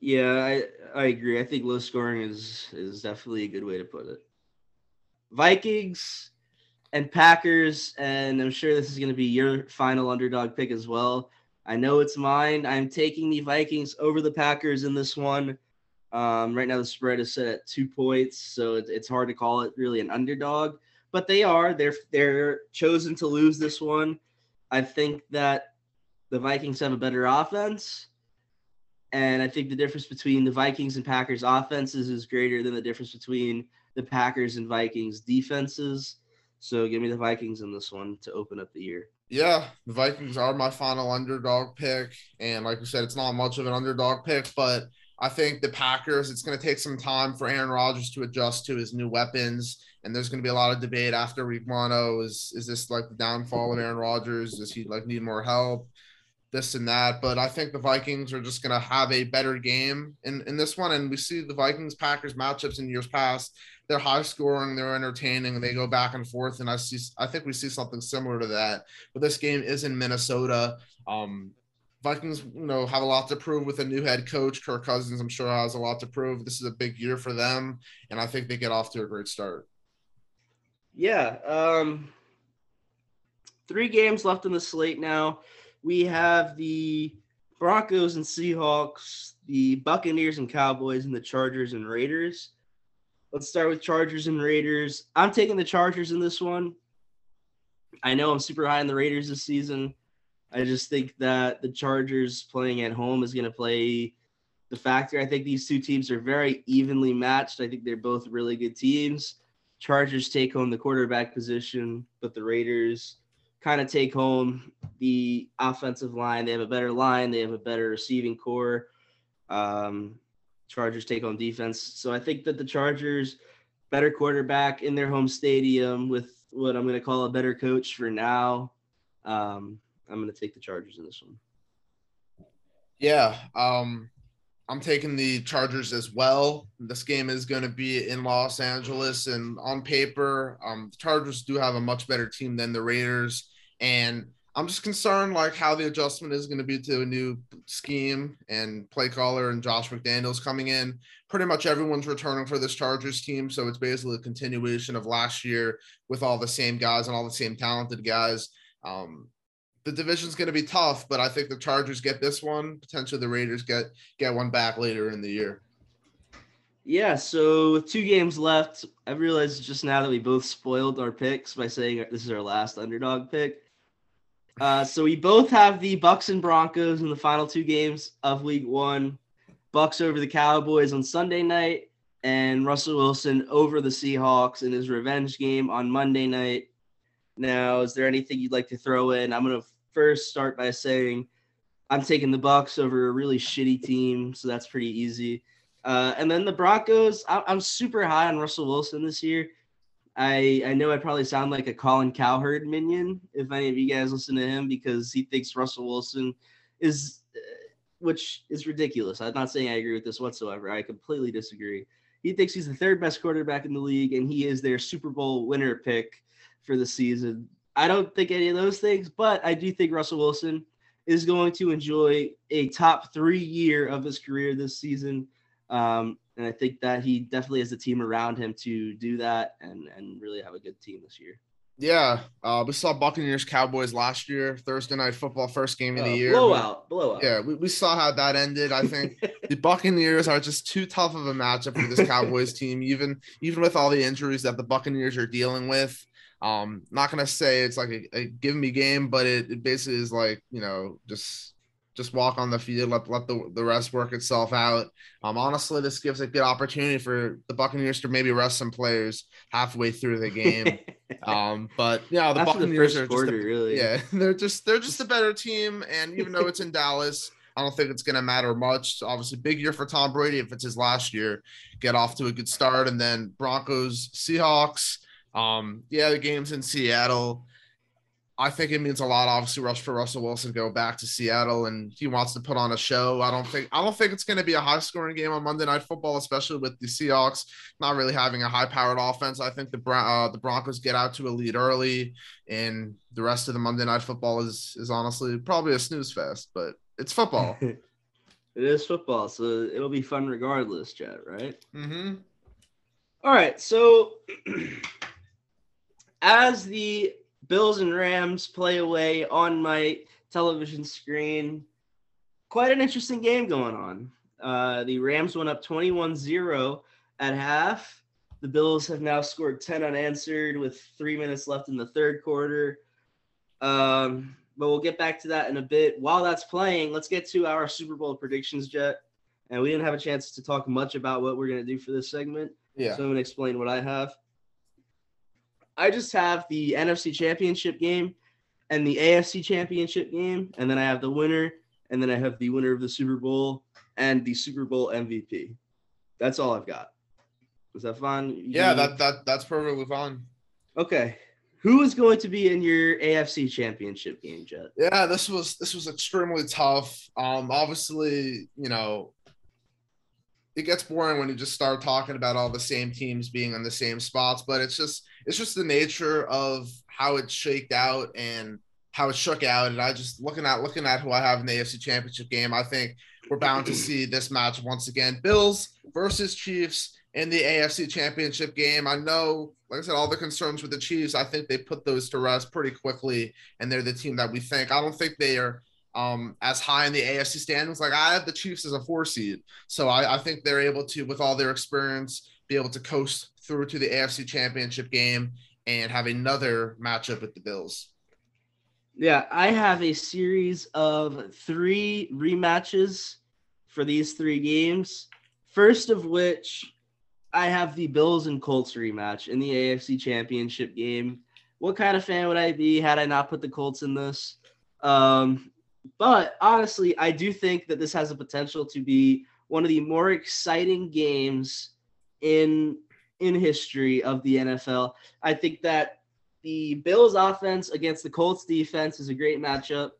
Yeah, I, I agree. I think low scoring is is definitely a good way to put it. Vikings and Packers, and I'm sure this is going to be your final underdog pick as well. I know it's mine. I'm taking the Vikings over the Packers in this one. Um, right now, the spread is set at two points, so it's, it's hard to call it really an underdog, but they are. They're they're chosen to lose this one. I think that the Vikings have a better offense, and I think the difference between the Vikings and Packers offenses is greater than the difference between the Packers and Vikings defenses. So give me the Vikings in this one to open up the year. Yeah, the Vikings are my final underdog pick. And like I said, it's not much of an underdog pick, but I think the Packers, it's going to take some time for Aaron Rodgers to adjust to his new weapons. And there's going to be a lot of debate after week one. Oh, is, is this like the downfall of Aaron Rodgers? Does he like need more help? This and that. But I think the Vikings are just going to have a better game in, in this one. And we see the Vikings Packers matchups in years past they're high scoring, they're entertaining, they go back and forth. And I see, I think we see something similar to that. But this game is in Minnesota. Um, Vikings, you know, have a lot to prove with a new head coach. Kirk Cousins, I'm sure, has a lot to prove. This is a big year for them, and I think they get off to a great start. Yeah. Um, three games left in the slate now. We have the Broncos and Seahawks, the Buccaneers and Cowboys, and the Chargers and Raiders. Let's start with Chargers and Raiders. I'm taking the Chargers in this one. I know I'm super high on the Raiders this season. I just think that the Chargers playing at home is going to play the factor. I think these two teams are very evenly matched. I think they're both really good teams. Chargers take home the quarterback position, but the Raiders kind of take home the offensive line. They have a better line, they have a better receiving corps. Um, Chargers take on defense. So I think that the Chargers, better quarterback in their home stadium with what I'm going to call a better coach for now. Um, I'm going to take the Chargers in this one. Yeah, um, I'm taking the Chargers as well. This game is going to be in Los Angeles, and on paper, um, the Chargers do have a much better team than the Raiders. And I'm just concerned like how the adjustment is going to be to a new scheme and play caller and Josh McDaniels coming in. Pretty much everyone's returning for this Chargers team, so it's basically a continuation of last year with all the same guys and all the same talented guys. Um, the division's going to be tough, but I think the Chargers get this one. Potentially, the Raiders get get one back later in the year. Yeah, so with two games left, I realized just now that we both spoiled our picks by saying this is our last underdog pick. Uh, so we both have the Bucks and Broncos in the final two games of Week One. Bucks over the Cowboys on Sunday night, and Russell Wilson over the Seahawks in his revenge game on Monday night. Now, is there anything you'd like to throw in? I'm gonna first start by saying I'm taking the Bucks over a really shitty team, so that's pretty easy. Uh, and then the Broncos, I'm super high on Russell Wilson this year. I I know I probably sound like a Colin Cowherd minion if any of you guys listen to him because he thinks Russell Wilson is, uh, which is ridiculous. I'm not saying I agree with this whatsoever. I completely disagree. He thinks he's the third best quarterback in the league, and he is their Super Bowl winner pick for the season. I don't think any of those things, but I do think Russell Wilson is going to enjoy a top three year of his career this season. Um, and I think that he definitely has a team around him to do that and and really have a good team this year. Yeah, uh, we saw Buccaneers Cowboys last year, Thursday night football, first game of the uh, year. Blowout, blowout. Yeah, we, we saw how that ended. I think the Buccaneers are just too tough of a matchup for this Cowboys team, even even with all the injuries that the Buccaneers are dealing with. Um, not gonna say it's like a, a give me game, but it, it basically is like you know just just walk on the field, let let the, the rest work itself out. Um, honestly, this gives a good opportunity for the Buccaneers to maybe rest some players halfway through the game. um, but yeah, the After Buccaneers the are quarter, just really. yeah, they're just they're just a better team, and even though it's in Dallas. I don't think it's going to matter much. Obviously, big year for Tom Brady if it's his last year. Get off to a good start, and then Broncos, Seahawks. Um, yeah, the game's in Seattle I think it means a lot. Obviously, rush for Russell Wilson go back to Seattle, and he wants to put on a show. I don't think I don't think it's going to be a high scoring game on Monday Night Football, especially with the Seahawks not really having a high powered offense. I think the uh, the Broncos get out to a lead early, and the rest of the Monday Night Football is is honestly probably a snooze fest, but it's football. it is football, so it'll be fun regardless, Jet. Right? Mm-hmm. All right, so as the Bills and Rams play away on my television screen. Quite an interesting game going on. Uh, the Rams went up 21 0 at half. The Bills have now scored 10 unanswered with three minutes left in the third quarter. Um, but we'll get back to that in a bit. While that's playing, let's get to our Super Bowl predictions, Jet. And we didn't have a chance to talk much about what we're going to do for this segment. Yeah. So I'm going to explain what I have. I just have the NFC Championship game and the AFC Championship game, and then I have the winner, and then I have the winner of the Super Bowl and the Super Bowl MVP. That's all I've got. Is that fine? Yeah, that that that's perfectly fine. Okay. Who is going to be in your AFC Championship game, Jet? Yeah, this was this was extremely tough. Um, obviously, you know, it gets boring when you just start talking about all the same teams being in the same spots, but it's just it's just the nature of how it shaked out and how it shook out. And I just looking at looking at who I have in the AFC Championship game, I think we're bound to see this match once again. Bills versus Chiefs in the AFC Championship game. I know, like I said, all the concerns with the Chiefs. I think they put those to rest pretty quickly, and they're the team that we think. I don't think they are um, as high in the AFC standings. Like I have the Chiefs as a four seed, so I, I think they're able to, with all their experience, be able to coast through to the AFC Championship game and have another matchup with the Bills. Yeah, I have a series of three rematches for these three games. First of which, I have the Bills and Colts rematch in the AFC Championship game. What kind of fan would I be had I not put the Colts in this? Um, but honestly, I do think that this has the potential to be one of the more exciting games in in history of the NFL. I think that the Bills offense against the Colts defense is a great matchup.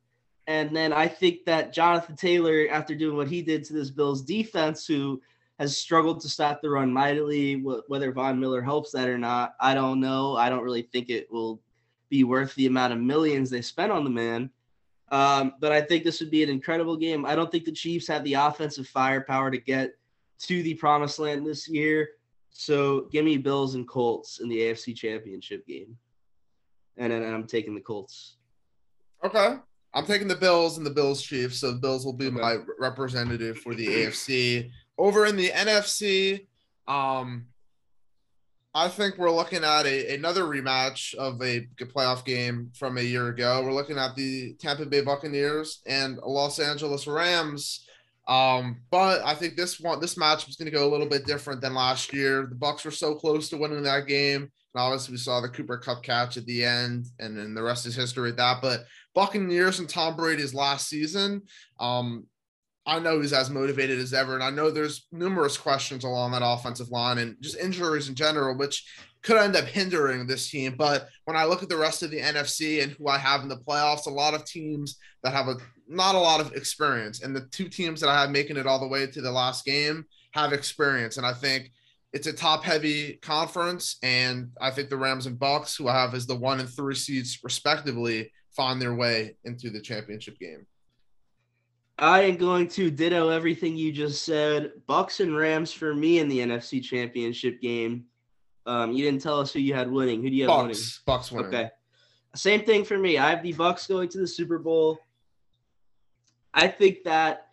And then I think that Jonathan Taylor, after doing what he did to this Bills defense, who has struggled to stop the run mightily, whether Von Miller helps that or not, I don't know. I don't really think it will be worth the amount of millions they spent on the man. Um, but I think this would be an incredible game. I don't think the Chiefs have the offensive firepower to get to the promised land this year. So give me Bills and Colts in the AFC Championship game. And then I'm taking the Colts. Okay. I'm taking the Bills and the Bills Chiefs. So the Bills will be okay. my representative for the AFC. Over in the NFC, um, I think we're looking at a, another rematch of a playoff game from a year ago. We're looking at the Tampa Bay Buccaneers and Los Angeles Rams. Um, but I think this one, this match was going to go a little bit different than last year. The Bucks were so close to winning that game, and obviously we saw the Cooper Kupp catch at the end, and then the rest is history with that. But Buccaneers and Tom Brady's last season, um, I know he's as motivated as ever. And I know there's numerous questions along that offensive line and just injuries in general, which could end up hindering this team. But when I look at the rest of the NFC and who I have in the playoffs, a lot of teams that have a not a lot of experience. And the two teams that I have making it all the way to the last game have experience. And I think it's a top heavy conference. And I think the Rams and Bucks, who I have as the one and three seeds respectively, find their way into the championship game. I am going to ditto everything you just said. Bucks and Rams for me in the NFC Championship game. Um, you didn't tell us who you had winning. Who do you have Bucks. winning? Bucks winning. Okay. Same thing for me. I have the Bucks going to the Super Bowl. I think that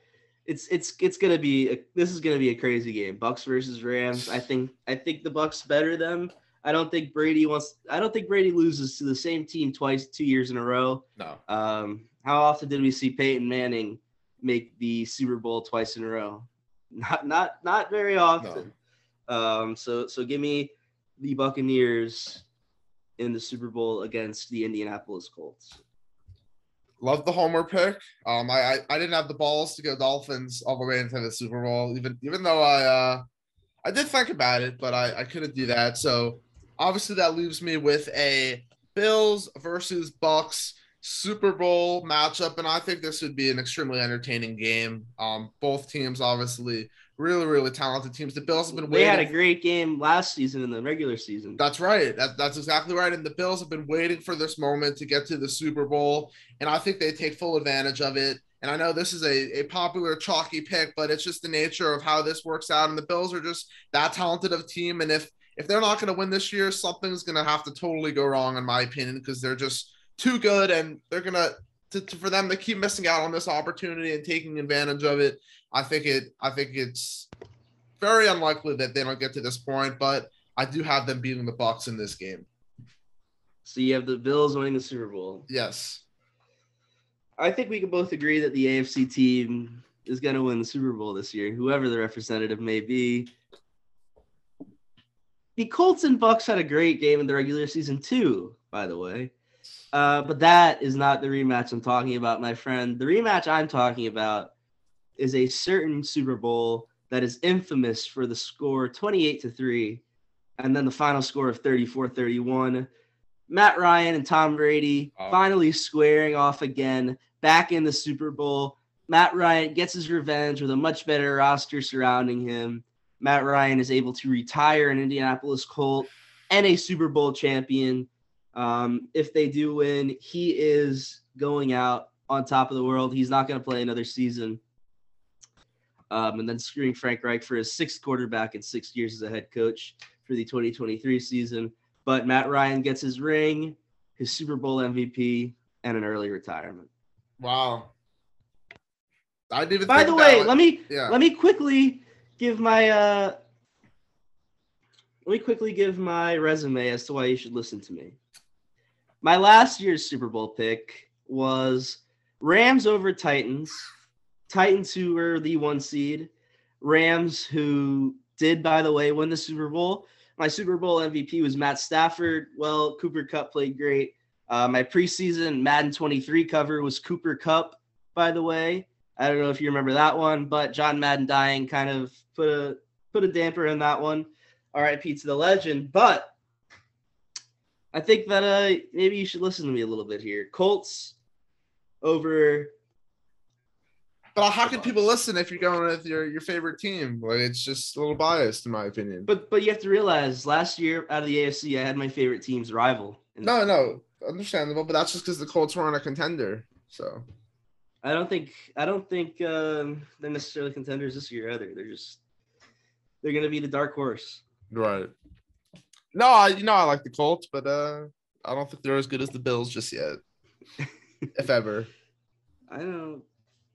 it's it's it's gonna be a, this is gonna be a crazy game. Bucks versus Rams. I think I think the Bucks better them. I don't think Brady wants. I don't think Brady loses to the same team twice, two years in a row. No. Um, how often did we see Peyton Manning make the Super Bowl twice in a row? Not not not very often. No. Um, so so give me the Buccaneers in the Super Bowl against the Indianapolis Colts. Love the homer pick. Um, I, I, I didn't have the balls to go Dolphins all the way into the Super Bowl, even even though I uh I did think about it, but I, I couldn't do that. So obviously that leaves me with a Bills versus Bucks Super Bowl matchup, and I think this would be an extremely entertaining game. Um, both teams obviously really, really talented teams. The Bills have been They had a great game last season in the regular season. That's right. That, that's exactly right. And the Bills have been waiting for this moment to get to the Super Bowl, and I think they take full advantage of it. And I know this is a, a popular chalky pick, but it's just the nature of how this works out. And the Bills are just that talented of a team. And if if they're not going to win this year, something's going to have to totally go wrong, in my opinion, because they're just too good, and they're gonna to, to, for them to keep missing out on this opportunity and taking advantage of it. I think it. I think it's very unlikely that they don't get to this point, but I do have them beating the Bucks in this game. So you have the Bills winning the Super Bowl. Yes. I think we can both agree that the AFC team is going to win the Super Bowl this year, whoever the representative may be. The Colts and Bucks had a great game in the regular season too, by the way. Uh, but that is not the rematch I'm talking about, my friend. The rematch I'm talking about is a certain Super Bowl that is infamous for the score 28 to 3 and then the final score of 34-31. Matt Ryan and Tom Brady Oh. finally squaring off again back in the Super Bowl. Matt Ryan gets his revenge with a much better roster surrounding him. Matt Ryan is able to retire an Indianapolis Colt and a Super Bowl champion. Um, if they do win, he is going out on top of the world. He's not going to play another season. Um, and then screwing Frank Reich for his sixth quarterback in six years as a head coach for the 2023 season. But Matt Ryan gets his ring, his Super Bowl MVP, and an early retirement. Wow. I didn't even By the way, let me yeah. let me quickly give my uh let me quickly give my resume as to why you should listen to me. My last year's Super Bowl pick was Rams over Titans. Titans who were the one seed. Rams who did, by the way, win the Super Bowl. My Super Bowl MVP was Matt Stafford. Well, Cooper Kupp played great. Uh, my preseason Madden 23 cover was Cooper Kupp, by the way. I don't know if you remember that one, but John Madden dying kind of put a put a damper in that one. R.I.P. to the legend. But I think that uh maybe you should listen to me a little bit here. Colts over But how can people listen if you're going with your, your favorite team? Like it's just a little biased in my opinion. but but you have to realize last year out of the AFC I had my favorite team's rival. No, no, understandable. But that's just because the Colts weren't a contender. So I don't think I don't think um, they're necessarily contenders this year either. They're just they're gonna be the dark horse. right. No, I you know I like the Colts, but uh I don't think they're as good as the Bills just yet. if ever. I know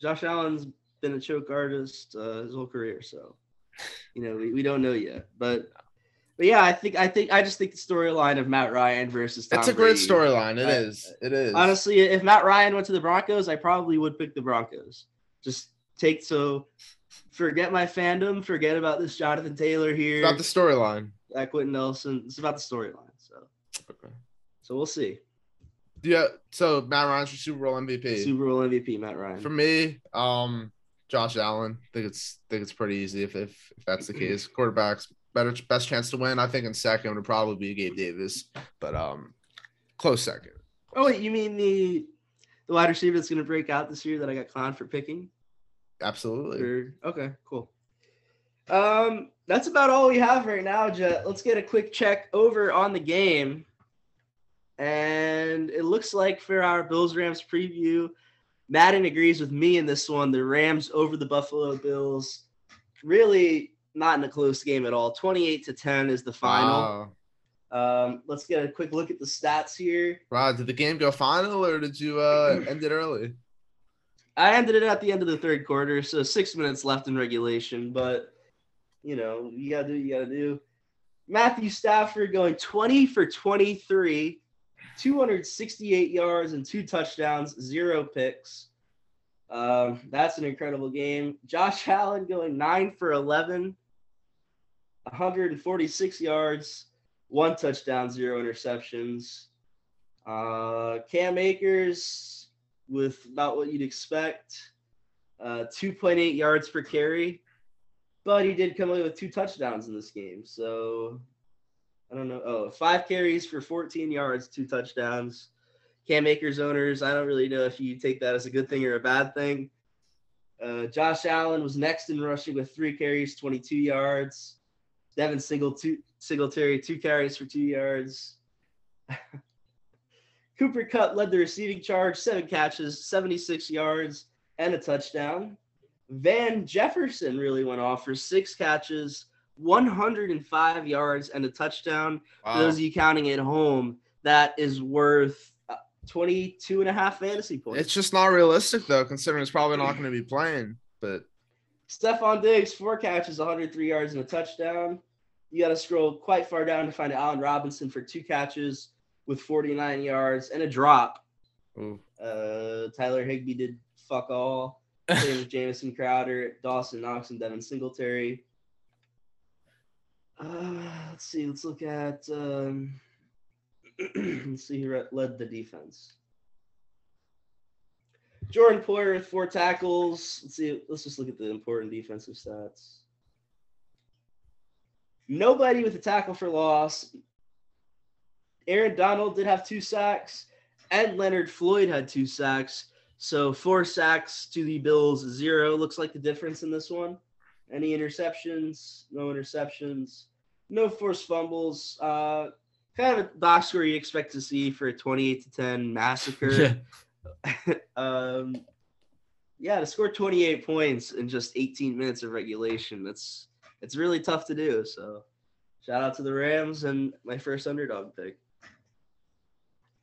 Josh Allen's been a choke artist uh, his whole career, so you know we, we don't know yet. But but yeah, I think I think I just think the storyline of Matt Ryan versus Tom It's a great storyline. It I- is. It is. Honestly, if Matt Ryan went to the Broncos, I probably would pick the Broncos. Just take so forget my fandom, forget about this Jonathan Taylor here, It's about the storyline. That Quenton Nelson. It's about the storyline. So Okay. so we'll see. Yeah. So Matt Ryan's your Super Bowl MVP. Super Bowl MVP Matt Ryan. For me, um, Josh Allen. I think it's think it's pretty easy if if, if that's the case. Quarterbacks better best chance to win. I think in second would probably be Gabe Davis, but um, close second. Oh wait, you mean the the wide receiver that's gonna break out this year that I got clowned for picking? Absolutely. Or okay, cool. Um, that's about all we have right now, Jet. Let's get a quick check over on the game. And it looks like for our Bills Rams preview, Madden agrees with me in this one. The Rams over the Buffalo Bills. Really not in a close game at all. 28 to 10 is the final. Wow. Um, let's get a quick look at the stats here. Wow. Did the game go final or did you uh end it early? I ended it at the end of the third quarter, so six minutes left in regulation. But you know, you gotta do you gotta do. Matthew Stafford going 20 for 23, 268 yards and two touchdowns, zero picks. Um, that's an incredible game. Josh Allen going nine for 11, 146 yards, one touchdown, zero interceptions. Uh, Cam Akers with about what you'd expect, uh, 2.8 yards per carry, but he did come away with two touchdowns in this game. So I don't know. Oh, five carries for 14 yards, two touchdowns. Cam Akers owners, I don't really know if you take that as a good thing or a bad thing. Uh, Josh Allen was next in rushing with three carries, 22 yards. Devin Singletary, two carries for two yards. Cooper Kupp led the receiving charge, seven catches, 76 yards, and a touchdown. Van Jefferson really went off for six catches, 105 yards, and a touchdown. Wow. For those of you counting at home, that is worth uh, 22 and a half fantasy points. It's just not realistic though, considering it's probably not going to be playing. But Stefon Diggs, four catches, 103 yards, and a touchdown. You got to scroll quite far down to find Allen Robinson for two catches with 49 yards and a drop. Uh, Tyler Higbee did fuck all. Same with Jamison Crowder, Dawson Knox, and Devin Singletary. Uh, let's see. Let's look at. Um, let's see who led the defense. Jordan Poyer with four tackles. Let's see. Let's just look at the important defensive stats. Nobody with a tackle for loss. Aaron Donald did have two sacks, and Leonard Floyd had two sacks. So four sacks to the Bills, zero. Looks like the difference in this one. Any interceptions? No interceptions. No forced fumbles. Uh, kind of a box score you expect to see for a 28 to 10 massacre. Yeah. um, yeah, to score 28 points in just 18 minutes of regulation, that's it's really tough to do. So, shout out to the Rams and my first underdog pick.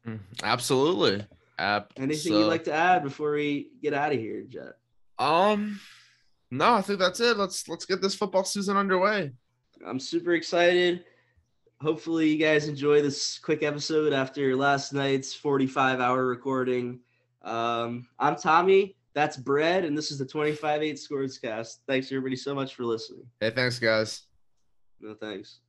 Mm, absolutely. App. Anything you'd like to add before we get out of here, Jet? Um, no, I think that's it. Let's let's get this football season underway. I'm super excited. Hopefully, you guys enjoy this quick episode after last night's 45 hour recording. Um, I'm Tommy. That's Brad, and this is the 25 8 SportsCast. Thanks, everybody, so much for listening. Hey, thanks, guys. No thanks.